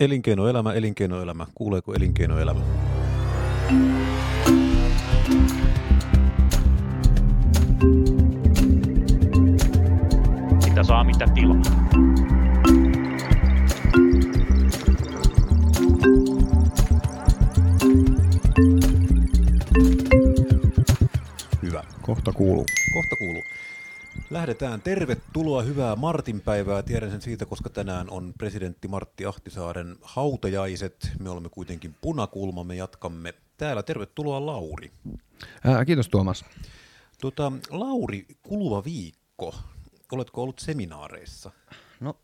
Elinkeinoelämä, elinkeinoelämä. Kuuleeko elinkeinoelämä? Mitä saa, mitä tilaa. Hyvä. Kohta kuuluu. Kohta kuuluu. Lähdetään. Tervetuloa, hyvää Martinpäivää. Tiedän sen siitä, koska tänään on presidentti Martti Ahtisaaren hautajaiset. Me olemme kuitenkin punakulma, me jatkamme täällä. Tervetuloa Lauri. Ää, kiitos Tuomas. Tota, Lauri, kuluva viikko. Oletko ollut seminaareissa? No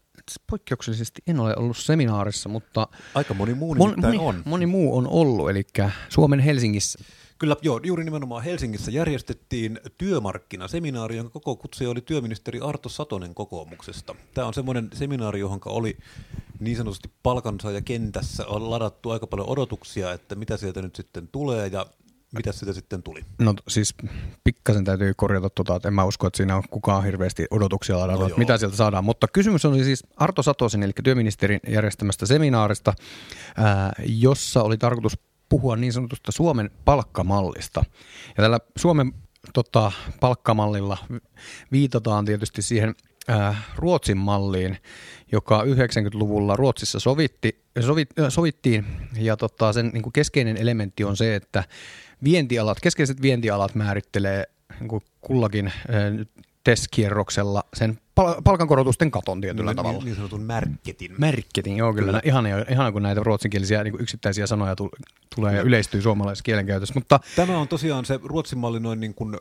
poikkeuksellisesti en ole ollut seminaarissa, mutta Aika moni muu mon, moni, on. moni muu on ollut, eli Suomen Helsingissä. Kyllä, joo, juuri nimenomaan Helsingissä järjestettiin työmarkkinaseminaari, jonka koko kutsuja oli työministeri Arto Satonen kokoomuksesta. Tämä on semmoinen seminaari, johon oli niin sanotusti palkansaaja kentässä on ladattu aika paljon odotuksia, että mitä sieltä nyt sitten tulee ja mitä sitä sitten tuli. No siis pikkasen täytyy korjata tota, että en mä usko, että siinä on kukaan hirveästi odotuksia ladannut, No että mitä sieltä saadaan. Mutta kysymys on siis Arto Satosen, eli työministerin järjestämästä seminaarista, ää, jossa oli tarkoitus puhua niin sanotusta Suomen palkkamallista. Ja tällä Suomen tota, palkkamallilla viitataan tietysti siihen ää, Ruotsin malliin, joka 90-luvulla Ruotsissa sovitti, sovit, äh, sovittiin. Ja tota, sen niin kuin keskeinen elementti on se, että vientialat, keskeiset vientialat määrittelee niin kuin kullakin äh, TES-kierroksella sen pal- palkankorotusten katon tietyllä niin, tavalla. Niin, niin sanotun märketin. Merkketin, joo kyllä. kyllä. Ihana, ihana, kun näitä ruotsinkielisiä niin kuin yksittäisiä sanoja tul- tulee ja yleistyy suomalaisessa kielenkäytössä. Mutta Tämä on tosiaan se Ruotsin malli noin niin kuin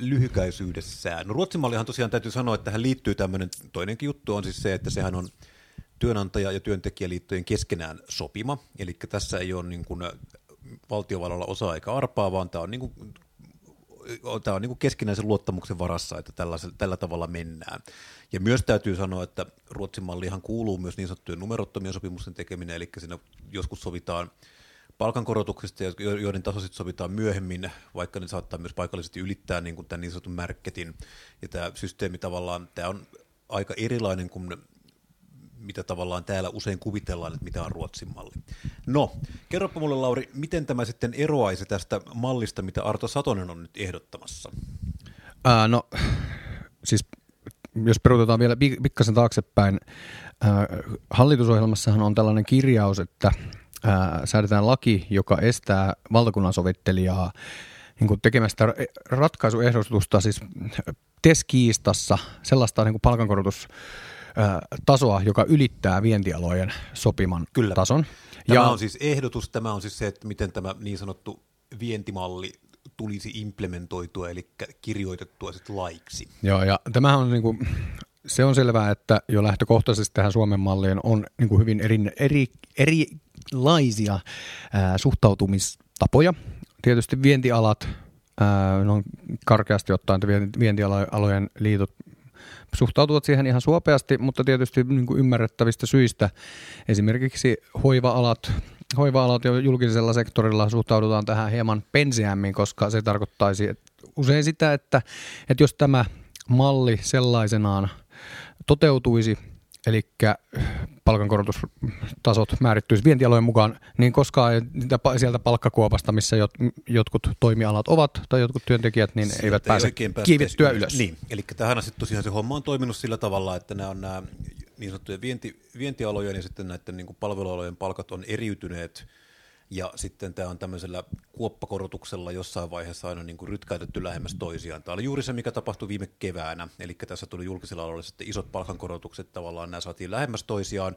lyhykäisyydessään. No Ruotsin mallihan tosiaan täytyy sanoa, että tähän liittyy tämmöinen toinenkin juttu on siis se, että sehän on työnantaja- ja työntekijäliittojen keskenään sopima. Eli tässä ei ole niin kuin valtiovallalla osaa eikä arpaa, vaan tämä on, niin kuin, tämä on niin keskinäisen luottamuksen varassa, että tällä, tällä tavalla mennään. Ja myös täytyy sanoa, että Ruotsin mallihan kuuluu myös niin sanottujen numerottomien sopimusten tekeminen, eli siinä joskus sovitaan palkankorotuksista, jo- joiden taso sitten sovitaan myöhemmin, vaikka ne saattaa myös paikallisesti ylittää niin kuin tämän niin sanotun märketin. Ja tämä systeemi tavallaan, tämä on aika erilainen kuin mitä tavallaan täällä usein kuvitellaan, että mitä on Ruotsin malli. No, kerropa mulle Lauri, miten tämä sitten eroaisi tästä mallista, mitä Arto Satonen on nyt ehdottamassa? Ää, no, siis jos peruutetaan vielä pik- pikkasen taaksepäin, ää, hallitusohjelmassahan on tällainen kirjaus, että ää, säädetään laki, joka estää valtakunnan sovittelijaa niin kuin tekemästä ra- ratkaisuehdotusta siis TES-kiistassa sellaista niin kuin palkankorotus tasoa, joka ylittää vientialojen sopiman Kyllä. tason. Tämä ja... on siis ehdotus, tämä on siis se, että miten tämä niin sanottu vientimalli tulisi implementoitua, eli kirjoitettua sitten laiksi. Joo, ja tämähän on niinku, se on selvää, että jo lähtökohtaisesti tähän Suomen malliin on niinku hyvin eri, eri, erilaisia ää, suhtautumistapoja. Tietysti vientialat, ää, no karkeasti ottaen vientialojen liitot suhtautuvat siihen ihan suopeasti, mutta tietysti niin kuin ymmärrettävistä syistä. Esimerkiksi hoiva-alat, hoiva-alat jo julkisella sektorilla suhtaudutaan tähän hieman penseämmin, koska se tarkoittaisi että usein sitä, että, että jos tämä malli sellaisenaan toteutuisi, eli palkankorotustasot määrittyisi vientialojen mukaan, niin koskaan pa- sieltä palkkakuopasta, missä jot, jotkut toimialat ovat tai jotkut työntekijät, niin Sieltä eivät ei pääse kiivettyä ylös. Niin, eli tähän asti tosiaan se homma on toiminut sillä tavalla, että nämä on nämä niin sanottujen vienti, vientialojen ja sitten näiden niin kuin palvelualojen palkat on eriytyneet, ja sitten tämä on tämmöisellä kuoppakorotuksella jossain vaiheessa aina niin kuin rytkäytetty lähemmäs toisiaan. Tämä oli juuri se, mikä tapahtui viime keväänä, eli tässä tuli julkisella alalla sitten isot palkankorotukset, tavallaan nämä saatiin lähemmäs toisiaan,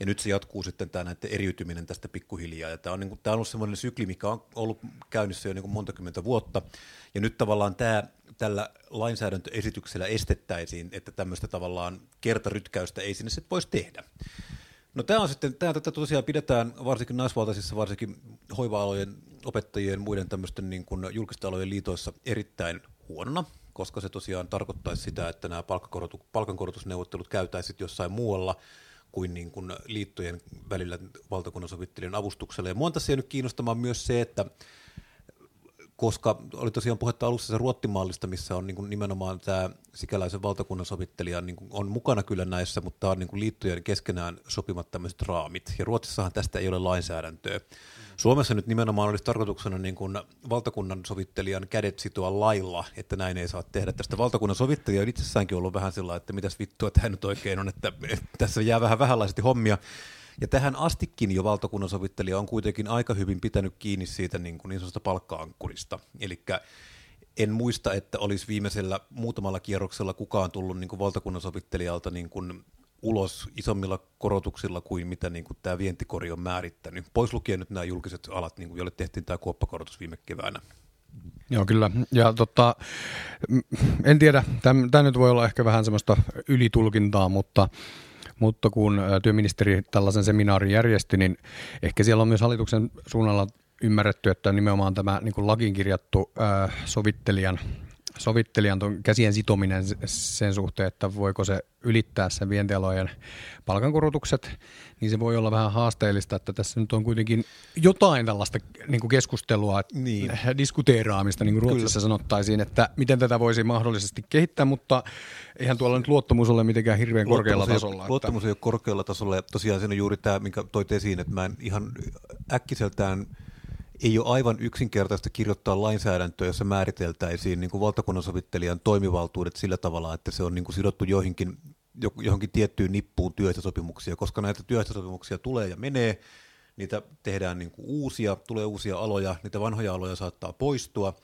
ja nyt se jatkuu sitten tämä näiden eriytyminen tästä pikkuhiljaa. Ja tämä on, niin kuin, tämä on ollut semmoinen sykli, mikä on ollut käynnissä jo niin kuin monta kymmentä vuotta. Ja nyt tavallaan tämä, tällä lainsäädäntöesityksellä estettäisiin, että tämmöistä tavallaan kertarytkäystä ei sinne sitten voisi tehdä. No tämä on sitten, tämä tätä tosiaan pidetään varsinkin naisvaltaisissa, varsinkin hoiva-alojen opettajien muiden tämmöisten niin kuin julkisten alojen liitoissa erittäin huonona, koska se tosiaan tarkoittaisi sitä, että nämä palkankorotu, palkankorotusneuvottelut käytäisiin jossain muualla kuin, niin kuin liittojen välillä valtakunnan sovittelijan avustuksella. Ja mua tässä jäänyt kiinnostamaan myös se, että koska oli tosiaan puhetta alussa se ruottimallista, missä on niin kuin nimenomaan tämä sikäläisen valtakunnan sovittelija niin kuin on mukana kyllä näissä, mutta on niin kuin liittojen keskenään sopimat tämmöiset raamit. Ja Ruotsissahan tästä ei ole lainsäädäntöä. Suomessa nyt nimenomaan olisi tarkoituksena niin kuin valtakunnan sovittelijan kädet sitoa lailla, että näin ei saa tehdä. Tästä valtakunnan sovittelija on itsessäänkin ollut vähän sillä että mitäs vittua tämä nyt oikein on, että, että tässä jää vähän vähänlaisesti hommia. Ja tähän astikin jo valtakunnan sovittelija on kuitenkin aika hyvin pitänyt kiinni siitä niin, kuin niin sanotusta palkka-ankkurista. Eli en muista, että olisi viimeisellä muutamalla kierroksella kukaan tullut niin kuin valtakunnan sovittelijalta niin kuin ulos isommilla korotuksilla kuin mitä niin kuin tämä vientikori on määrittänyt. Pois lukien nyt nämä julkiset alat, niin kuin, joille tehtiin tämä kuoppakorotus viime keväänä. Joo, kyllä. Ja tota, en tiedä, tämä nyt voi olla ehkä vähän semmoista ylitulkintaa, mutta mutta kun työministeri tällaisen seminaarin järjesti, niin ehkä siellä on myös hallituksen suunnalla ymmärretty, että nimenomaan tämä niin kuin lakiin kirjattu ää, sovittelijan sovittelijan ton käsien sitominen sen suhteen, että voiko se ylittää sen vientialojen palkankorotukset, niin se voi olla vähän haasteellista, että tässä nyt on kuitenkin jotain tällaista niin kuin keskustelua, niin. diskuteeraamista, niin kuin Ruotsissa Kyllä. sanottaisiin, että miten tätä voisi mahdollisesti kehittää, mutta eihän tuolla nyt luottamus ole mitenkään hirveän luottamus korkealla ei, tasolla. Luottamus että... ei ole korkealla tasolla ja tosiaan se on juuri tämä, minkä toit esiin, että mä en ihan äkkiseltään – ei ole aivan yksinkertaista kirjoittaa lainsäädäntöä, jossa määriteltäisiin niin kuin valtakunnan sovittelijan toimivaltuudet sillä tavalla, että se on niin kuin sidottu joihinkin, johonkin tiettyyn nippuun työehtosopimuksia, koska näitä työehtosopimuksia tulee ja menee, niitä tehdään niin kuin uusia, tulee uusia aloja, niitä vanhoja aloja saattaa poistua,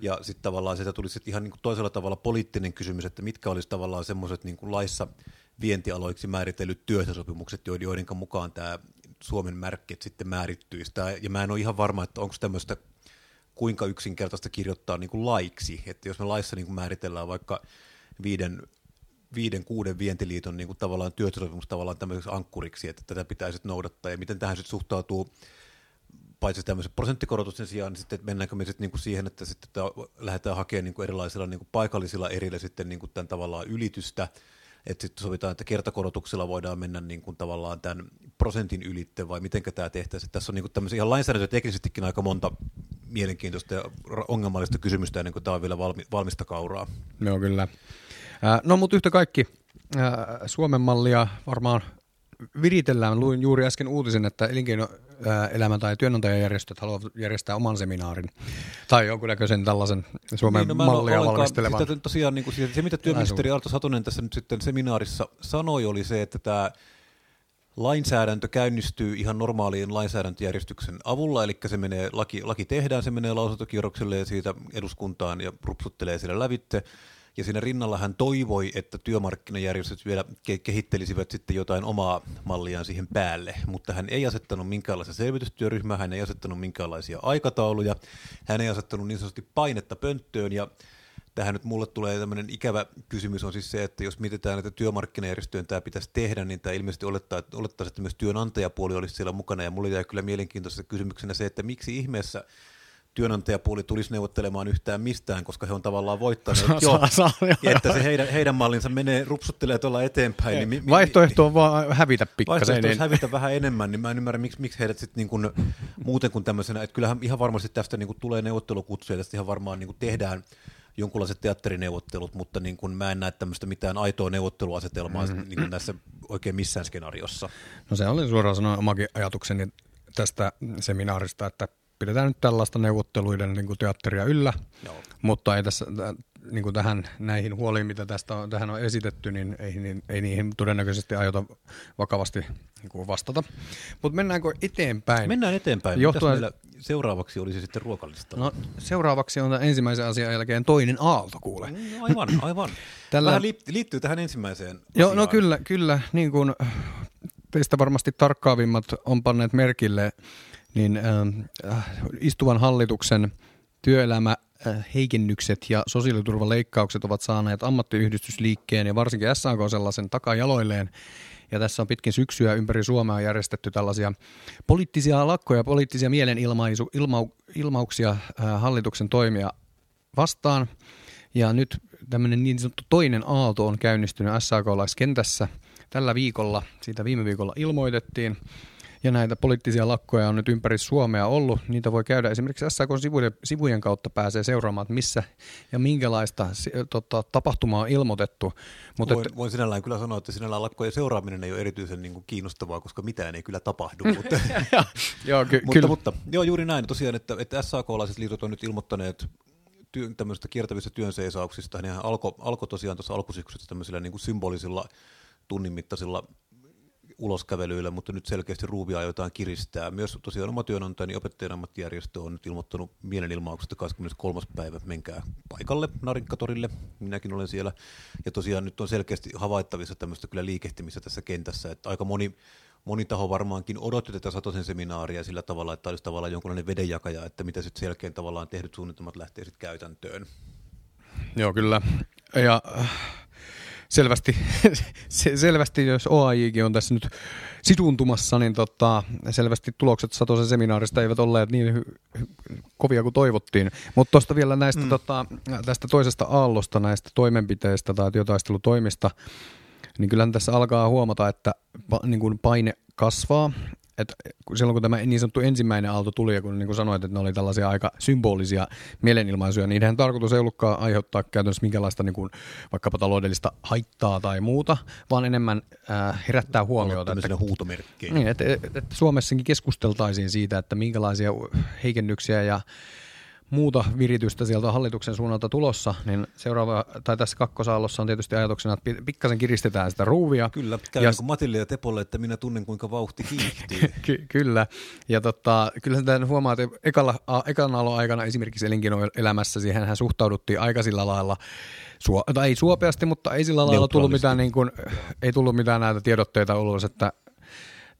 ja sitten tavallaan sieltä tuli sit ihan niin kuin toisella tavalla poliittinen kysymys, että mitkä olisi tavallaan semmoiset niin laissa vientialoiksi määritellyt työehtosopimukset, joiden mukaan tämä Suomen märkit sitten määrittyisi. Ja mä en ole ihan varma, että onko tämmöistä kuinka yksinkertaista kirjoittaa niin kuin laiksi. Että jos me laissa niin kuin määritellään vaikka viiden, viiden kuuden vientiliiton niin kuin tavallaan työsopimus tavallaan tämmöiseksi ankkuriksi, että tätä pitäisi noudattaa ja miten tähän sitten suhtautuu paitsi tämmöisen prosenttikorotuksen sijaan, niin sitten että mennäänkö me sitten niinku siihen, että sitten lähdetään hakemaan niinku erilaisilla niinku paikallisilla erillä sitten niinku tämän tavallaan ylitystä, että sitten sovitaan, että kertakorotuksella voidaan mennä niin kuin tavallaan tämän prosentin ylitte, vai miten tämä tehtäisiin. Tässä on niin kuin tämmöisiä ihan lainsäädäntöteknisestikin aika monta mielenkiintoista ja ongelmallista kysymystä ennen kuin tämä on vielä valmi, valmista kauraa. Joo, kyllä. No, mutta yhtä kaikki Suomen mallia varmaan viritellään. Luin juuri äsken uutisen, että elinkeinoelämä tai työnantajajärjestöt haluavat järjestää oman seminaarin tai jonkunnäköisen tällaisen Suomen niin, no, mallia valmistelevan. Sitä tosiaan, niin kuin, se, mitä työministeri Arto Satonen tässä nyt sitten seminaarissa sanoi, oli se, että tämä lainsäädäntö käynnistyy ihan normaaliin lainsäädäntöjärjestyksen avulla, eli se menee, laki, laki tehdään, se menee lausuntokierrokselle ja siitä eduskuntaan ja rupsuttelee sille lävitte. Ja siinä rinnalla hän toivoi, että työmarkkinajärjestöt vielä kehittelisivät sitten jotain omaa malliaan siihen päälle, mutta hän ei asettanut minkäänlaista selvitystyöryhmää, hän ei asettanut minkäänlaisia aikatauluja, hän ei asettanut niin sanotusti painetta pönttöön. Ja tähän nyt mulle tulee tämmöinen ikävä kysymys on siis se, että jos mietitään, että työmarkkinajärjestöjen tämä pitäisi tehdä, niin tämä ilmeisesti olettaa, että, olettaa, että myös työnantajapuoli olisi siellä mukana. Ja mulle jäi kyllä mielenkiintoisessa kysymyksenä se, että miksi ihmeessä – työnantajapuoli tulisi neuvottelemaan yhtään mistään, koska he on tavallaan voittaneet saa, jo, saa, saa, että se heidän, heidän mallinsa menee, rupsuttelee tuolla eteenpäin. Niin mi, mi, vaihtoehto on vaan hävitä pikkasen. Vaihtoehto on hävitä vähän enemmän, niin mä en ymmärrä, miksi, miksi heidät sitten niin kuin, muuten kuin tämmöisenä, että kyllähän ihan varmasti tästä niin kuin tulee neuvottelukutsuja, tästä ihan varmaan niin kuin tehdään jonkunlaiset teatterineuvottelut, mutta niin kuin mä en näe tämmöistä mitään aitoa neuvotteluasetelmaa mm-hmm. niin kuin näissä oikein missään skenaariossa. No se oli suoraan sanoen omakin ajatukseni tästä seminaarista, että pidetään nyt tällaista neuvotteluiden niin kuin teatteria yllä, Joo. mutta ei tässä niin kuin tähän näihin huoliin, mitä tästä on, tähän on esitetty, niin ei, niin, ei niihin todennäköisesti aiota vakavasti niin kuin vastata. Mutta mennäänkö eteenpäin? Mennään eteenpäin. Johtuen... Mitäs meillä seuraavaksi olisi sitten ruokallista? No, seuraavaksi on ensimmäisen asian jälkeen toinen aalto, kuule. No, aivan, aivan. Tällä... Vähän liittyy tähän ensimmäiseen Joo, no kyllä, kyllä. Niin kuin teistä varmasti tarkkaavimmat on panneet merkille, niin äh, istuvan hallituksen työelämä äh, heikennykset ja sosiaaliturvaleikkaukset ovat saaneet ammattiyhdistysliikkeen ja varsinkin SAK sellaisen takajaloilleen. Ja tässä on pitkin syksyä ympäri Suomea järjestetty tällaisia poliittisia lakkoja, poliittisia mielenilmauksia äh, hallituksen toimia vastaan. Ja nyt tämmöinen niin sanottu toinen aalto on käynnistynyt SAK-laiskentässä tällä viikolla. Siitä viime viikolla ilmoitettiin. Ja näitä poliittisia lakkoja on nyt ympäri Suomea ollut. Niitä voi käydä esimerkiksi SAK-sivujen sivujen kautta pääsee seuraamaan, että missä ja minkälaista tota, tapahtumaa on ilmoitettu. Mutta voin, et... voin sinällään kyllä sanoa, että sinällään lakkojen seuraaminen ei ole erityisen niin kuin, kiinnostavaa, koska mitään ei kyllä tapahdu. mutta, joo, ky- mutta, mutta, joo, juuri näin. Tosiaan, että, että SAK-laiset liitot on nyt ilmoittaneet työ, tämmöistä kiertävistä työnseisauksista, niin alkoi alko tosiaan tuossa alkusyksystä tämmöisillä niin kuin symbolisilla tunnin mittaisilla uloskävelyillä, mutta nyt selkeästi ruuvia aiotaan kiristää. Myös tosiaan oma työnantajani opettajan ammattijärjestö on nyt ilmoittanut mielenilmauksesta 23. päivä, menkää paikalle Narinkkatorille, minäkin olen siellä. Ja tosiaan nyt on selkeästi havaittavissa tämmöistä kyllä liikehtimistä tässä kentässä, että aika moni moni taho varmaankin odotti tätä Satosen seminaaria sillä tavalla, että olisi tavallaan jonkunlainen vedenjakaja, että mitä sitten selkeän tavallaan tehdyt suunnitelmat lähtee sitten käytäntöön. Joo, kyllä. Ja äh, selvästi, selvästi jos OAJkin on tässä nyt siduntumassa, niin tota, selvästi tulokset Satosen seminaarista eivät olleet niin hy- kovia kuin toivottiin. Mutta tuosta vielä näistä, mm. tota, tästä toisesta aallosta, näistä toimenpiteistä tai työtaistelutoimista, niin kyllähän tässä alkaa huomata, että niin kuin paine kasvaa. Et silloin kun tämä niin sanottu ensimmäinen aalto tuli, ja kun niin kuin sanoit, että ne oli tällaisia aika symbolisia mielenilmaisuja, niin niiden tarkoitus ei ollutkaan aiheuttaa käytännössä minkälaista niin kuin, vaikkapa taloudellista haittaa tai muuta, vaan enemmän äh, herättää huomiota. Että, huutomerkkejä. Niin, että, että, että Suomessakin keskusteltaisiin siitä, että minkälaisia heikennyksiä ja muuta viritystä sieltä hallituksen suunnalta tulossa, niin seuraava, tai tässä kakkosaallossa on tietysti ajatuksena, että pikkasen kiristetään sitä ruuvia. Kyllä, käy ja, niin kuin Matille ja Tepolle, että minä tunnen kuinka vauhti kiihtyy. Ky- kyllä, ja tota, kyllä tämän huomaa, että ekalla, ekan aallon aikana esimerkiksi elinkeinoelämässä siihen hän suhtauduttiin aika sillä lailla, suo, tai ei suopeasti, mutta ei sillä lailla tullut mitään, niin kuin, ei tullut mitään näitä tiedotteita ulos, että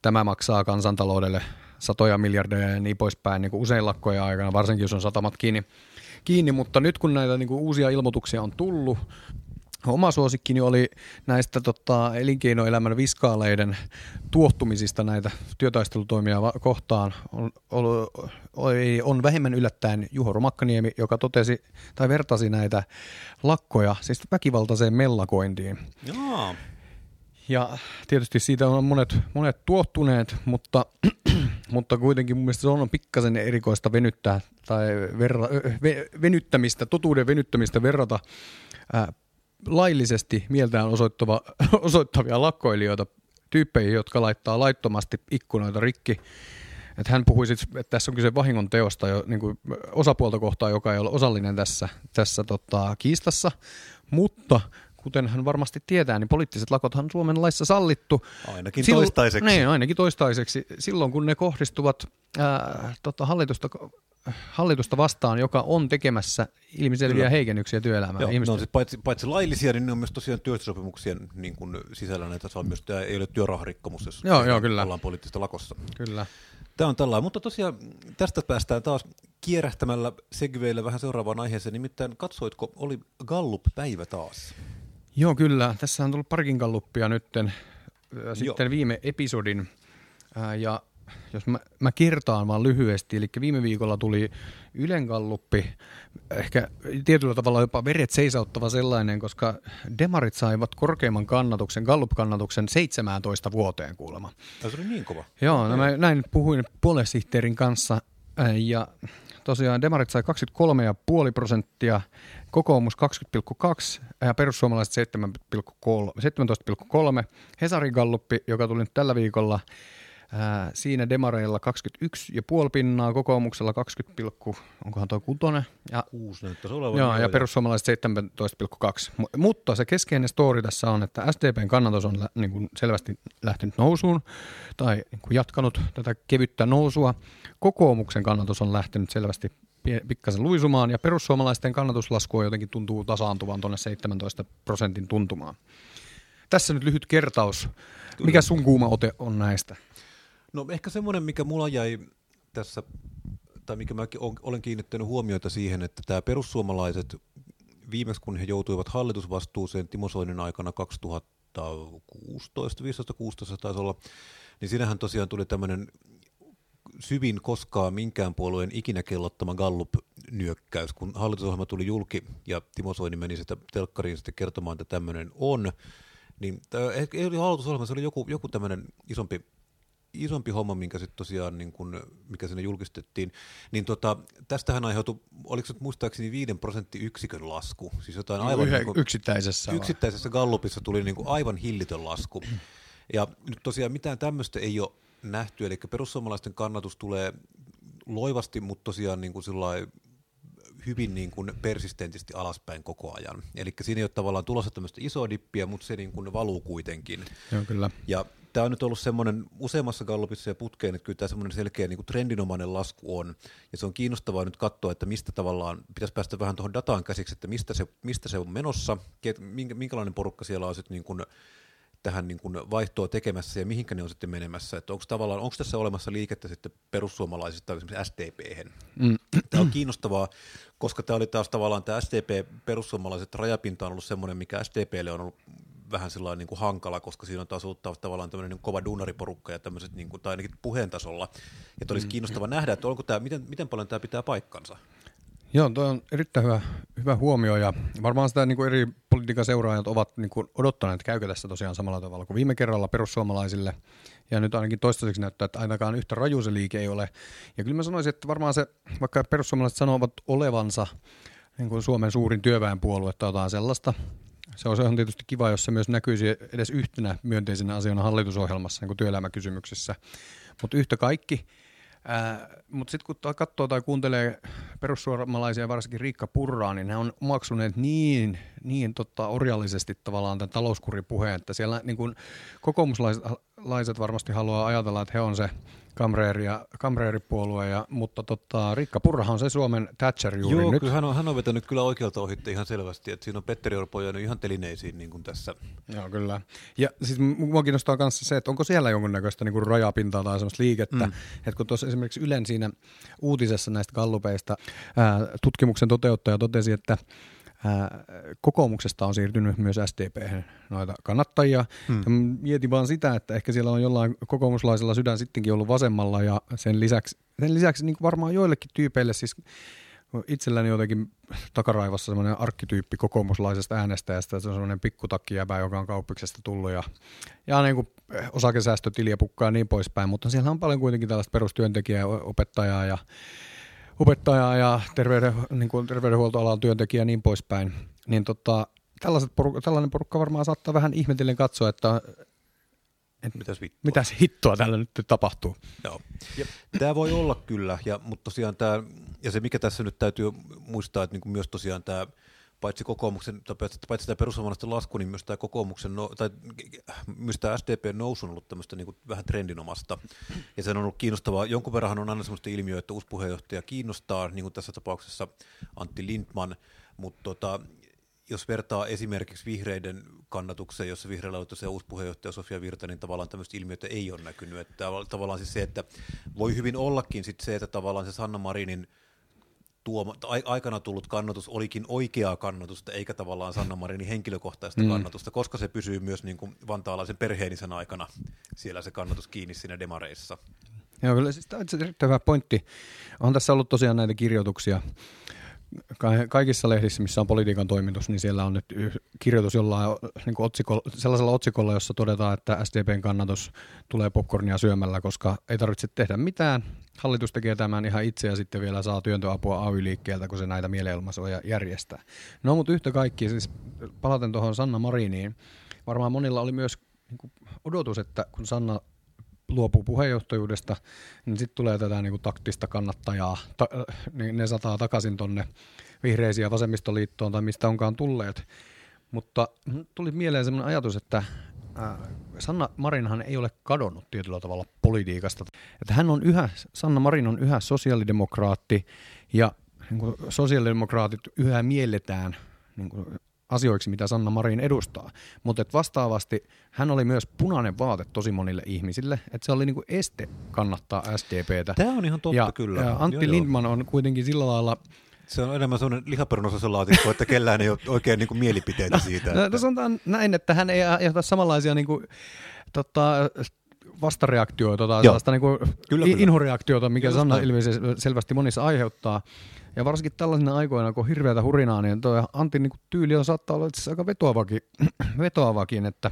tämä maksaa kansantaloudelle satoja miljardeja ja niin poispäin niin kuin usein lakkoja aikana, varsinkin jos on satamat kiinni. kiinni mutta nyt kun näitä niin kuin uusia ilmoituksia on tullut, Oma suosikkini oli näistä tota, elinkeinoelämän viskaaleiden tuottumisista näitä työtaistelutoimia kohtaan. On, on, on vähemmän yllättäen Juho Romakkaniemi, joka totesi tai vertasi näitä lakkoja siis väkivaltaiseen mellakointiin. Joo. Ja tietysti siitä on monet, monet tuottuneet, mutta, mutta kuitenkin mun mielestä se on pikkasen erikoista venyttää tai verra, ve, venyttämistä, totuuden venyttämistä verrata ää, laillisesti mieltään osoittava, osoittavia lakkoilijoita tyyppeihin, jotka laittaa laittomasti ikkunoita rikki. Että hän puhui, sit, että tässä on kyse vahingon teosta jo niin kuin osapuolta kohtaa, joka ei ole osallinen tässä, tässä tota, kiistassa, mutta kuten hän varmasti tietää, niin poliittiset lakothan Suomen laissa sallittu. Ainakin Sil- toistaiseksi. Niin, ainakin toistaiseksi. Silloin kun ne kohdistuvat ää, tota, hallitusta, hallitusta vastaan, joka on tekemässä ilmiselviä Kyllä. heikennyksiä työelämään. Joo, no, siis paitsi, paitsi laillisia, niin ne on myös tosiaan työsopimuksien niin kuin sisällä näitä, se on myös, tämä ei ole työrauharikkomus, jos joo, joo, kyllä. ollaan poliittista lakossa. Kyllä. Tämä on tällainen, mutta tosiaan tästä päästään taas kierähtämällä segveillä vähän seuraavaan aiheeseen, nimittäin katsoitko, oli Gallup-päivä taas? Joo, kyllä. Tässä on tullut parikin kalluppia nytten. Sitten Joo. viime episodin. Ja jos mä, mä kertaan vaan lyhyesti, eli viime viikolla tuli Ylen galluppi, ehkä tietyllä tavalla jopa veret seisauttava sellainen, koska demarit saivat korkeimman kannatuksen, gallup-kannatuksen 17 vuoteen kuulemma. Se oli niin kova. Joo, no mä näin puhuin puolesihteerin kanssa ja tosiaan demarit sai 23,5 prosenttia, kokoomus 20,2 ja perussuomalaiset 17,3. Hesarin galluppi, joka tuli nyt tällä viikolla, Ää, siinä demareilla 21,5 pinnaa, kokoomuksella 20, onkohan tuo kutonen? Ja, Kuusi olevan. Joo, ja perussuomalaiset 17,2. M- mutta se keskeinen story tässä on, että SDPn kannatus on lä- niin kuin selvästi lähtenyt nousuun tai niin kuin jatkanut tätä kevyttä nousua. Kokoomuksen kannatus on lähtenyt selvästi pikkasen luisumaan ja perussuomalaisten kannatuslasku jotenkin tuntuu tasaantuvan tuonne 17 prosentin tuntumaan. Tässä nyt lyhyt kertaus. Mikä sun kuuma ote on näistä? No ehkä semmoinen, mikä mulla jäi tässä, tai mikä mä olen kiinnittänyt huomioita siihen, että tämä perussuomalaiset viimeksi kun he joutuivat hallitusvastuuseen Timo Soinin aikana 2016, 15 16 taisi olla, niin siinähän tosiaan tuli tämmöinen syvin koskaan minkään puolueen ikinä kellottama Gallup-nyökkäys, kun hallitusohjelma tuli julki ja Timo Soini meni sitä telkkariin sitten kertomaan, että tämmöinen on, niin ei oli hallitusohjelma, se oli joku, joku tämmöinen isompi isompi homma, minkä sitten tosiaan, niin kun, mikä sinne julkistettiin, niin tota, tästähän aiheutui, oliko se muistaakseni 5 prosenttiyksikön lasku, siis jotain aivan... Yhden, niin kuin, yksittäisessä. yksittäisessä gallupissa tuli niin kuin aivan hillitön lasku. Ja nyt tosiaan mitään tämmöistä ei ole nähty, eli perussuomalaisten kannatus tulee loivasti, mutta tosiaan niin kuin hyvin niin kuin persistentisti alaspäin koko ajan. Eli siinä ei ole tavallaan tulossa tämmöistä isoa dippiä, mutta se niin kuin valuu kuitenkin. Joo, kyllä. Ja tämä on nyt ollut semmoinen useammassa gallupissa ja putkeen, että kyllä tämä semmoinen selkeä niin kuin trendinomainen lasku on. Ja se on kiinnostavaa nyt katsoa, että mistä tavallaan, pitäisi päästä vähän tuohon dataan käsiksi, että mistä se, mistä se on menossa, minkälainen porukka siellä on sitten niin kuin tähän niin kuin vaihtoa tekemässä ja mihinkä ne on sitten menemässä. Että onko, tavallaan, onko tässä olemassa liikettä sitten perussuomalaisista tai esimerkiksi SDP-hen? Mm. Tämä on kiinnostavaa, koska tämä oli taas tavallaan tämä SDP-perussuomalaiset rajapinta on ollut semmoinen, mikä SDPlle on ollut vähän sellainen niin kuin hankala, koska siinä on taas ollut tavallaan tämmöinen niin kova duunariporukka ja tämmöiset, niin kuin, tai ainakin puheen tasolla. Ja olisi mm. kiinnostava nähdä, että onko tämä, miten, miten paljon tämä pitää paikkansa. Joo, tuo on erittäin hyvä, hyvä huomio ja varmaan sitä niin kuin eri politiikan seuraajat ovat niin kuin odottaneet, että käykö tässä tosiaan samalla tavalla kuin viime kerralla perussuomalaisille. Ja nyt ainakin toistaiseksi näyttää, että ainakaan yhtä raju se liike ei ole. Ja kyllä mä sanoisin, että varmaan se, vaikka perussuomalaiset sanovat olevansa niin kuin Suomen suurin työväenpuolue tai jotain sellaista, se on, se on tietysti kiva, jos se myös näkyisi edes yhtenä myönteisenä asiana hallitusohjelmassa niin kuin työelämäkysymyksissä. Mutta yhtä kaikki – mutta sitten kun katsoo tai kuuntelee perussuomalaisia, varsinkin Riikka Purraa, niin ne on omaksuneet niin, niin tota, orjallisesti tavallaan tämän talouskuripuheen, että siellä niin kun kokoomuslaiset varmasti haluaa ajatella, että he on se kamreeri ja, kamreeripuolue, ja, mutta tota, Riikka Purrahan on se Suomen Thatcher juuri Joo, nyt. Kyllä hän, on, hän on vetänyt kyllä oikealta ohitte ihan selvästi, että siinä on Petteri Orpo jäänyt ihan telineisiin niin kuin tässä. Joo, kyllä. Ja siis mua kiinnostaa myös se, että onko siellä jonkunnäköistä niin kuin rajapintaa tai sellaista liikettä, mm. että kun tuossa esimerkiksi Ylen siinä uutisessa näistä gallupeista ää, tutkimuksen toteuttaja totesi, että kokoomuksesta on siirtynyt myös SDP noita kannattajia. Hmm. Ja mietin vaan sitä, että ehkä siellä on jollain kokoomuslaisella sydän sittenkin ollut vasemmalla ja sen lisäksi, sen lisäksi niin varmaan joillekin tyypeille siis itselläni jotenkin takaraivassa semmoinen arkkityyppi kokoomuslaisesta äänestäjästä, se on semmoinen pikkutakki-jäbä, joka on kauppiksesta tullut ja, ja niin kuin osakesäästötiliä pukkaa ja niin poispäin, mutta siellä on paljon kuitenkin tällaista perustyöntekijää, opettajaa ja opettajaa ja terveyden, niin kuin terveydenhuoltoalan työntekijä ja niin poispäin, niin tota, tällaiset porukka, tällainen porukka varmaan saattaa vähän ihmetellen katsoa, että et mitäs, vittua. mitäs hittoa tällä nyt tapahtuu. Joo. Tämä voi olla kyllä, ja, mutta tosiaan tämä, ja se mikä tässä nyt täytyy muistaa, että niin kuin myös tosiaan tämä paitsi kokoomuksen, paitsi tämä perussuomalaisten lasku, niin myös tämä kokoomuksen, no, tai myös tämä SDP nousu on ollut tämmöistä niin kuin vähän trendinomasta. Ja se on ollut kiinnostavaa. Jonkun verran on aina semmoista ilmiöä, että uusi puheenjohtaja kiinnostaa, niin kuin tässä tapauksessa Antti Lindman, mutta tota, jos vertaa esimerkiksi vihreiden kannatukseen, jossa vihreillä on se uusi puheenjohtaja Sofia Virta, niin tavallaan tämmöistä ilmiötä ei ole näkynyt. Että tavallaan siis se, että voi hyvin ollakin sit se, että tavallaan se Sanna Marinin – tuoma, aikana tullut kannatus olikin oikeaa kannatusta, eikä tavallaan Sanna Marinin henkilökohtaista mm. kannatusta, koska se pysyy myös niin kuin vantaalaisen perheenisen aikana siellä se kannatus kiinni siinä demareissa. Joo, kyllä siis tämä on hyvä pointti. On tässä ollut tosiaan näitä kirjoituksia kaikissa lehdissä, missä on politiikan toimitus, niin siellä on nyt kirjoitus jollain niin otsikolla, sellaisella otsikolla, jossa todetaan, että SDPn kannatus tulee popcornia syömällä, koska ei tarvitse tehdä mitään. Hallitus tekee tämän ihan itse ja sitten vielä saa työntöapua AY-liikkeeltä, kun se näitä mielenilmaisuja järjestää. No mutta yhtä kaikki, siis palaten tuohon Sanna Mariniin, varmaan monilla oli myös niin odotus, että kun Sanna luopuu puheenjohtajuudesta, niin sitten tulee tätä niin kuin taktista kannattajaa, ta, niin ne sataa takaisin tonne vihreisiä ja vasemmistoliittoon tai mistä onkaan tulleet. Mutta tuli mieleen sellainen ajatus, että Sanna Marinhan ei ole kadonnut tietyllä tavalla politiikasta. Että hän on yhä, Sanna Marin on yhä sosiaalidemokraatti ja niin kuin sosiaalidemokraatit yhä mielletään niin kuin asioiksi, mitä Sanna Marin edustaa. Mutta vastaavasti hän oli myös punainen vaate tosi monille ihmisille, että se oli niinku este kannattaa SDPtä. Tämä on ihan totta ja, kyllä. Ja Antti joo, Lindman on kuitenkin sillä lailla se on enemmän sellainen lihaperunosaisen laatikko, että kellään ei ole oikein niin kuin mielipiteitä no, siitä. No, että... No, sanotaan näin, että hän ei aiheuta samanlaisia niin kuin, tota, vastareaktioita tai sellaista niin kuin kyllä, kyllä. inhoreaktiota, mikä Sanna ilmeisesti selvästi monissa aiheuttaa. Ja varsinkin tällaisina aikoina, kun on hirveätä hurinaa, niin tuo Antin niin tyyli on saattaa olla itse aika vetoavakin, vetoavakin, että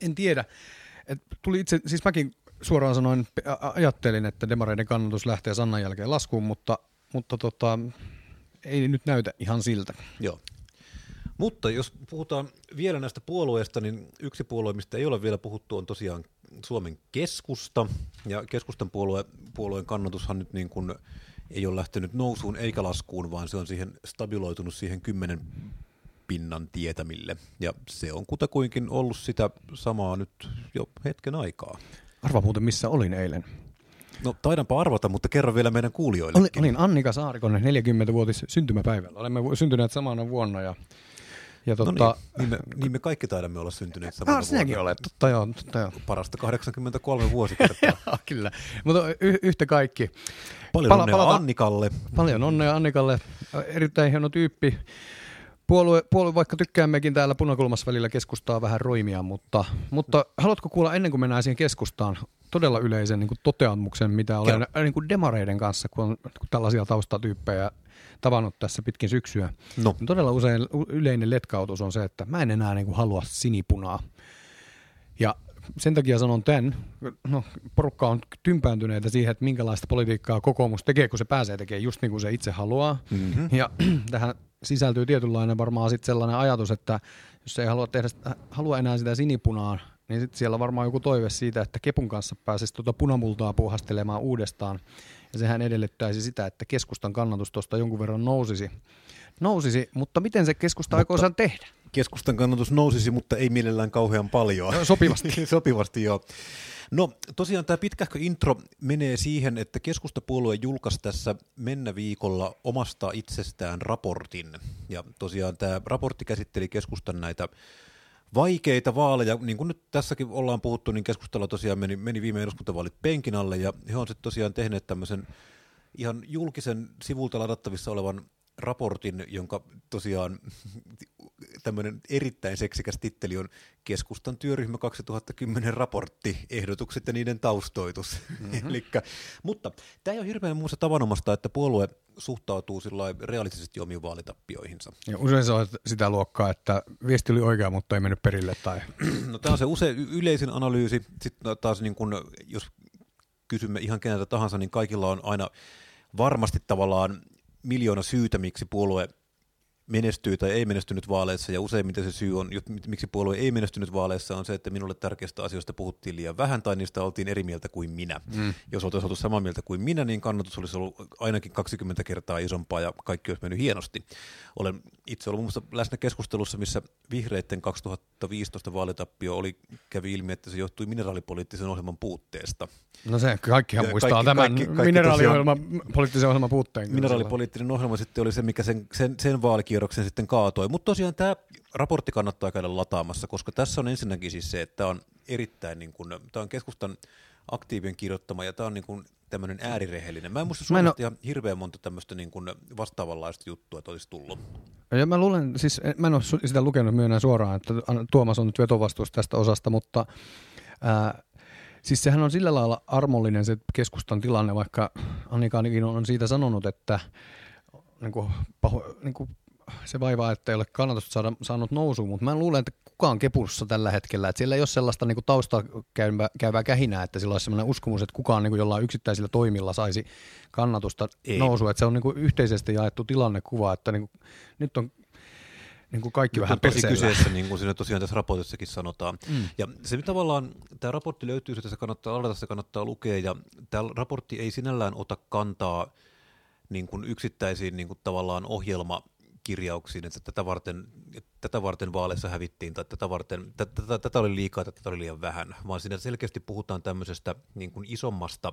en tiedä. Et tuli itse, siis mäkin suoraan sanoen ajattelin, että demareiden kannatus lähtee Sannan jälkeen laskuun, mutta, mutta tota, ei nyt näytä ihan siltä. Joo. Mutta jos puhutaan vielä näistä puolueista, niin yksi puolue, mistä ei ole vielä puhuttu, on tosiaan Suomen keskusta. Ja keskustan puolue, puolueen kannatushan nyt niin kuin ei ole lähtenyt nousuun eikä laskuun, vaan se on siihen stabiloitunut siihen kymmenen pinnan tietämille. Ja se on kutakuinkin ollut sitä samaa nyt jo hetken aikaa. Arva muuten, missä olin eilen. No taidanpa arvata, mutta kerro vielä meidän kuulijoille. Olin, olin Annika Saarikon 40-vuotis syntymäpäivällä. Olemme syntyneet samana vuonna ja ja totta, no niin, niin, me, niin me kaikki taidamme olla syntyneet samana ah, sinäkin olet, totta joo. Totta joo. Parasta 83 vuosikertaa. kyllä, mutta y- yhtä kaikki. Paljon Pala- onnea palata, Annikalle. Paljon onnea Annikalle, erittäin hieno tyyppi. Puolue, puolue, vaikka tykkäämmekin täällä punakulmassa välillä keskustaa vähän roimia, mutta, mutta haluatko kuulla ennen kuin mennään siihen keskustaan todella yleisen niin kuin toteamuksen, mitä olen niin kuin demareiden kanssa, kun on kun tällaisia taustatyyppejä tavannut tässä pitkin syksyä. No. Niin todella usein yleinen letkautus on se, että mä en enää niin kuin halua sinipunaa. Ja sen takia sanon tämän, no porukka on tympääntyneitä siihen, että minkälaista politiikkaa kokoomus tekee, kun se pääsee tekemään just niin kuin se itse haluaa. Mm-hmm. Ja tähän sisältyy tietynlainen varmaan sitten sellainen ajatus, että jos ei halua, tehdä, halua enää sitä sinipunaa, niin sitten siellä on varmaan joku toive siitä, että Kepun kanssa pääsisi tuota punamultaa puuhastelemaan uudestaan. Ja sehän edellyttäisi sitä, että keskustan kannatus tuosta jonkun verran nousisi. Nousisi, mutta miten se keskusta aikoo sen tehdä? Keskustan kannatus nousisi, mutta ei mielellään kauhean paljon. No, sopivasti. sopivasti, joo. No tosiaan tämä pitkähkö intro menee siihen, että keskustapuolue julkaisi tässä mennä viikolla omasta itsestään raportin. Ja tosiaan tämä raportti käsitteli keskustan näitä vaikeita vaaleja, niin kuin nyt tässäkin ollaan puhuttu, niin keskustella tosiaan meni, meni viime eduskuntavaalit penkin alle, ja he on sitten tosiaan tehneet tämmöisen ihan julkisen sivulta ladattavissa olevan raportin, jonka tosiaan tämmöinen erittäin seksikäs titteli on Keskustan työryhmä 2010 raportti, ehdotukset ja niiden taustoitus. Mm-hmm. Elikkä, mutta tämä ei ole hirveän muussa tavanomasta, että puolue suhtautuu realistisesti omiin vaalitappioihinsa. Ja usein se on sitä luokkaa, että viesti oli oikea, mutta ei mennyt perille. Tai... no, tämä on se usein yleisin analyysi. Sitten taas niin kun, jos kysymme ihan keneltä tahansa, niin kaikilla on aina varmasti tavallaan miljoona syytä, miksi puolue menestyy tai ei menestynyt vaaleissa, ja useimmiten se syy on, miksi puolue ei menestynyt vaaleissa, on se, että minulle tärkeistä asioista puhuttiin liian vähän, tai niistä oltiin eri mieltä kuin minä. Mm. Jos oltaisiin oltu samaa mieltä kuin minä, niin kannatus olisi ollut ainakin 20 kertaa isompaa, ja kaikki olisi mennyt hienosti. Olen itse ollut muun muassa läsnä keskustelussa, missä vihreiden 2015 vaalitappio oli, kävi ilmi, että se johtui mineraalipoliittisen ohjelman puutteesta. No se, kaikkihan ja muistaa kaikki, tämän kaikki, kaikki mineraalipoliittisen poliittisen ohjelman puutteen. Mineraalipoliittinen ohjelma sitten oli se, mikä sen, sen, sen vaalikierroksen sitten kaatoi. Mutta tosiaan tämä raportti kannattaa käydä lataamassa, koska tässä on ensinnäkin siis se, että tämä on erittäin, niin kuin, tämä on keskustan aktiivien kirjoittama ja tämä on niin kuin tämmöinen äärirehellinen. Mä en muista Suomesta ihan hirveän monta tämmöistä niin kuin vastaavanlaista juttua, että olisi tullut. Ja mä luulen, siis mä en ole sitä lukenut myönnä suoraan, että Tuomas on nyt vetovastuus tästä osasta, mutta ää, siis sehän on sillä lailla armollinen se keskustan tilanne, vaikka Annika on siitä sanonut, että niin kuin, paho, niin kuin se vaivaa, että ei ole kannatusta saada, saanut nousuun, mutta mä luulen, että kukaan kepussa tällä hetkellä, että siellä ei ole sellaista niin taustaa käyvää, käyvää kähinää, että sillä olisi sellainen uskomus, että kukaan niin kuin jollain yksittäisillä toimilla saisi kannatusta ei. nousua, että se on niin kuin yhteisesti jaettu tilannekuva, että niin kuin, nyt on niin kuin kaikki nyt vähän tosi kyseessä, niin kuin siinä tosiaan tässä raportissakin sanotaan. Mm. Ja se tavallaan, tämä raportti löytyy, että se kannattaa ladata, se kannattaa lukea, ja tämä raportti ei sinällään ota kantaa niin kuin yksittäisiin niin kuin tavallaan ohjelma kirjauksiin, että tätä varten, tätä varten vaaleissa hävittiin tai tätä, varten, tätä, tätä, tätä oli liikaa tai tätä oli liian vähän, vaan siinä selkeästi puhutaan tämmöisestä niin kuin isommasta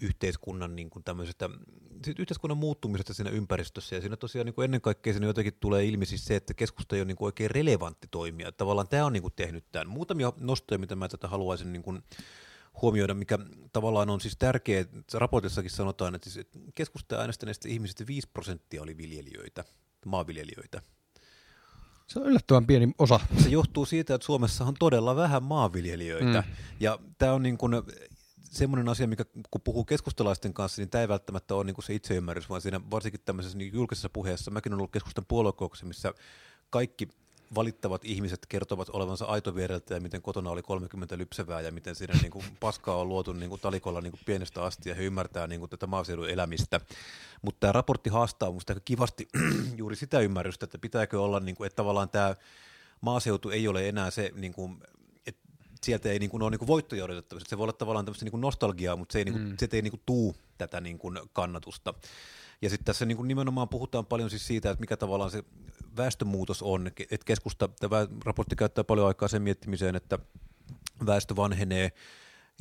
yhteiskunnan, niin kuin tämmöisestä, yhteiskunnan muuttumisesta siinä ympäristössä. Ja siinä tosiaan niin kuin ennen kaikkea siinä jotenkin tulee ilmi siis se, että keskusta ei ole niin kuin oikein relevantti toimija. Tavallaan tämä on niin kuin tehnyt tämän. Muutamia nostoja, mitä mä tätä haluaisin niin kuin huomioida, mikä tavallaan on siis tärkeä. Raportissakin sanotaan, että siis keskusta äänestäneistä ihmisistä 5 prosenttia oli viljelijöitä, maanviljelijöitä. Se on yllättävän pieni osa. Se johtuu siitä, että Suomessa on todella vähän maanviljelijöitä. Mm. Ja tämä on niin kuin semmoinen asia, mikä kun puhuu keskustalaisten kanssa, niin tämä ei välttämättä ole niin kuin se itseymmärrys, vaan siinä varsinkin tämmöisessä niin julkisessa puheessa, mäkin olen ollut keskustan puoluekokouksessa, missä kaikki valittavat ihmiset kertovat olevansa aitoviereltä ja miten kotona oli 30 lypsevää ja miten siinä niin kuin paskaa on luotu niin kuin talikolla niin kuin pienestä asti ja he ymmärtää niin kuin tätä maaseudun elämistä. Mutta tämä raportti haastaa minusta aika kivasti juuri sitä ymmärrystä, että pitääkö olla, niin kuin, että tavallaan tämä maaseutu ei ole enää se, niin kuin, että sieltä ei niin kuin, ole niin kuin voittoja odotettavissa. Se voi olla tavallaan tämmöistä niin kuin nostalgiaa, mutta se ei, niin kuin, mm. se ei niin kuin, tuu tätä niin kuin, kannatusta. Ja sitten tässä niin nimenomaan puhutaan paljon siis siitä, että mikä tavallaan se väestömuutos on, että keskusta, tämä raportti käyttää paljon aikaa sen miettimiseen, että väestö vanhenee,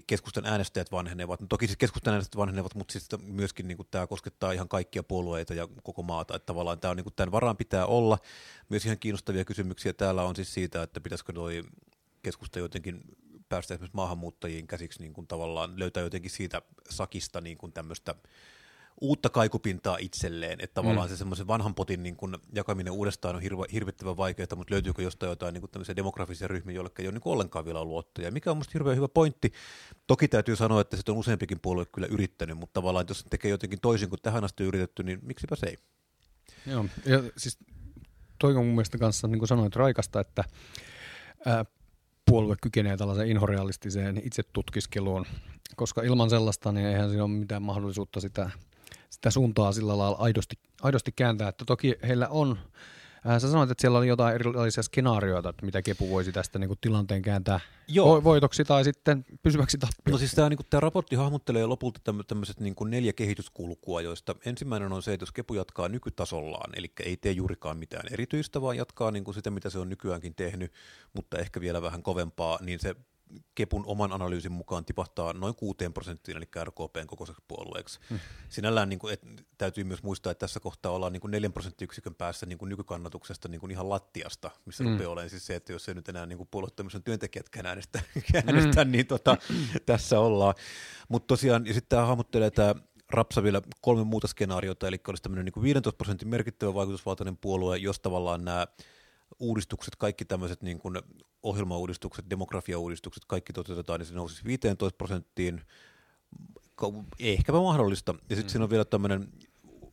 keskustan äänestäjät vanhenevat. No toki siis keskustan äänestäjät vanhenevat, mutta siis myöskin niin tämä koskettaa ihan kaikkia puolueita ja koko maata. Että tavallaan tämä on, niin tämän varaan pitää olla. Myös ihan kiinnostavia kysymyksiä täällä on siis siitä, että pitäisikö noi keskusta jotenkin päästä esimerkiksi maahanmuuttajiin käsiksi niin kuin tavallaan löytää jotenkin siitä sakista niin kuin tämmöistä uutta kaikupintaa itselleen, että tavallaan mm. se semmoisen vanhan potin niin kun jakaminen uudestaan on hirve, hirvittävän vaikeaa, mutta löytyykö jostain jotain niin tämmöisiä demografisia ryhmiä, joille ei ole niin ollenkaan vielä luottoja, mikä on minusta hirveän hyvä pointti. Toki täytyy sanoa, että se on useampikin puolue kyllä yrittänyt, mutta tavallaan jos tekee jotenkin toisin kuin tähän asti yritetty, niin miksipä se ei. Joo, ja siis toi on mun mielestä kanssa, niin kuin sanoit, raikasta, että ää, puolue kykenee tällaiseen inhorealistiseen itsetutkiskeluun, koska ilman sellaista niin eihän siinä ole mitään mahdollisuutta sitä sitä suuntaa sillä lailla aidosti, aidosti kääntää. Että toki heillä on, äh, sä sanoit, että siellä oli jotain erilaisia skenaarioita, että mitä Kepu voisi tästä niin kuin, tilanteen kääntää Joo. voitoksi tai sitten pysyväksi tappioksi. No siis tämä, niin kuin, tämä raportti hahmottelee lopulta tämmöiset niin kuin neljä kehityskulkua, joista ensimmäinen on se, että jos Kepu jatkaa nykytasollaan, eli ei tee juurikaan mitään erityistä, vaan jatkaa niin kuin sitä, mitä se on nykyäänkin tehnyt, mutta ehkä vielä vähän kovempaa, niin se Kepun oman analyysin mukaan tipahtaa noin 6 prosenttiin, eli RKPn kokoiseksi puolueeksi. Hmm. Sinällään niin kuin, et, täytyy myös muistaa, että tässä kohtaa ollaan niin kuin 4 prosenttiyksikön päässä niin kuin nykykannatuksesta niin kuin ihan lattiasta, missä hmm. rupeaa olemaan siis se, että jos ei nyt enää niin puolueettomisen työntekijätkään äänestä, äänestä hmm. niin tota, tässä ollaan. Mutta tosiaan, ja sitten tämä hahmottelee tämä Rapsa vielä kolme muuta skenaariota, eli olisi tämmöinen niin 15 prosentin merkittävä vaikutusvaltainen puolue, jos tavallaan nämä uudistukset, kaikki tämmöiset niin kuin ohjelmauudistukset, demografiauudistukset, kaikki toteutetaan, niin se nousisi 15 prosenttiin, ehkäpä mahdollista. Ja sitten mm. siinä on vielä tämmöinen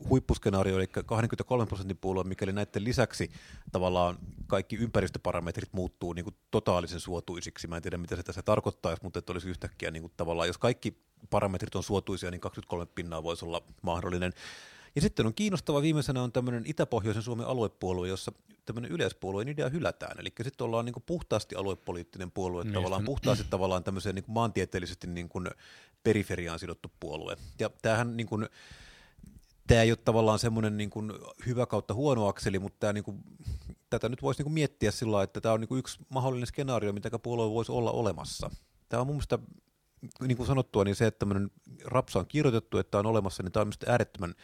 huippuskenaario, eli 23 prosentin puolue, mikäli näiden lisäksi tavallaan kaikki ympäristöparametrit muuttuu niin kuin totaalisen suotuisiksi. Mä en tiedä, mitä se tässä tarkoittaisi, mutta että olisi yhtäkkiä niin kuin tavallaan, jos kaikki parametrit on suotuisia, niin 23 pinnaa voisi olla mahdollinen. Ja sitten on kiinnostava viimeisenä on tämmöinen Itä-Pohjoisen Suomen aluepuolue, jossa tämmöinen yleispuolueen idea hylätään. Eli sitten ollaan niin kuin puhtaasti aluepoliittinen puolue, niin tavallaan puhtaasti tavallaan tämmöiseen niin kuin maantieteellisesti niin kuin periferiaan sidottu puolue. Ja tämähän niin kuin, tämä ei ole tavallaan semmoinen niin kuin hyvä kautta huono akseli, mutta tämä niin kuin, tätä nyt voisi niin kuin miettiä sillä että tämä on niin kuin yksi mahdollinen skenaario, mitä puolue voisi olla olemassa. Tämä on mun mielestä, niin kuin sanottua, niin se, että tämmöinen rapsa on kirjoitettu, että on olemassa, niin tämä on äärettömän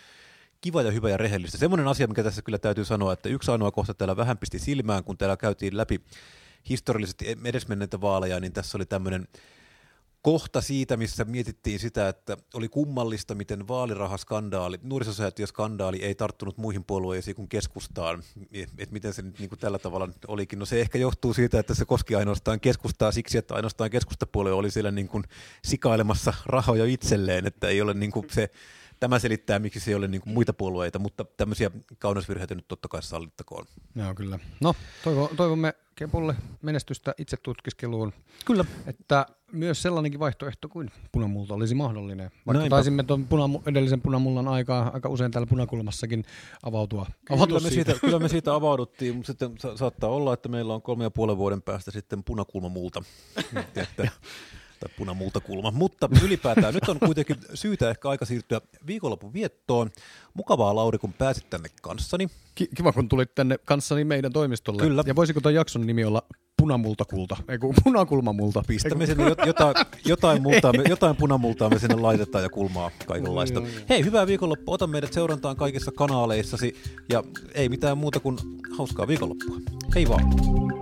kiva ja hyvä ja rehellistä. Semmoinen asia, mikä tässä kyllä täytyy sanoa, että yksi ainoa kohta täällä vähän pisti silmään, kun täällä käytiin läpi historiallisesti edesmenneitä vaaleja, niin tässä oli tämmöinen kohta siitä, missä mietittiin sitä, että oli kummallista, miten vaalirahaskandaali, nuorisosäätiöskandaali ei tarttunut muihin puolueisiin kuin keskustaan. Että miten se nyt niin kuin tällä tavalla olikin. No se ehkä johtuu siitä, että se koski ainoastaan keskustaa siksi, että ainoastaan keskustapuolue oli siellä niin kuin sikailemassa rahoja itselleen, että ei ole niin kuin se tämä selittää, miksi se ei ole niin kuin muita puolueita, mutta tämmöisiä kauneusvirheitä nyt totta kai sallittakoon. Joo, kyllä. No, toivo, toivomme Kepulle menestystä itse tutkiskeluun. Kyllä. Että myös sellainenkin vaihtoehto kuin punamulta olisi mahdollinen. Vaikka Näinpä. taisimme tuon punamu- edellisen punamullan aikaa aika usein täällä punakulmassakin avautua. avautua kyllä, me siitä. siitä, kyllä me siitä avauduttiin, mutta sitten sa- saattaa olla, että meillä on kolme ja puolen vuoden päästä sitten punakulmamulta. että, tai punamultakulma. Mutta ylipäätään nyt on kuitenkin syytä ehkä aika siirtyä viikonlopun viettoon. Mukavaa Lauri, kun pääsit tänne kanssani. Kiva, kun tulit tänne kanssani meidän toimistolle. Kyllä. Ja voisiko tuon jakson nimi olla punamultakulta, ei kun punakulmamulta. Pistämme sinne jotain, jotain, multaa, jotain punamultaa me sinne laitetaan ja kulmaa kaikenlaista. Mm. Hei, hyvää viikonloppua. Ota meidät seurantaan kaikissa kanaaleissasi ja ei mitään muuta kuin hauskaa viikonloppua. Hei vaan.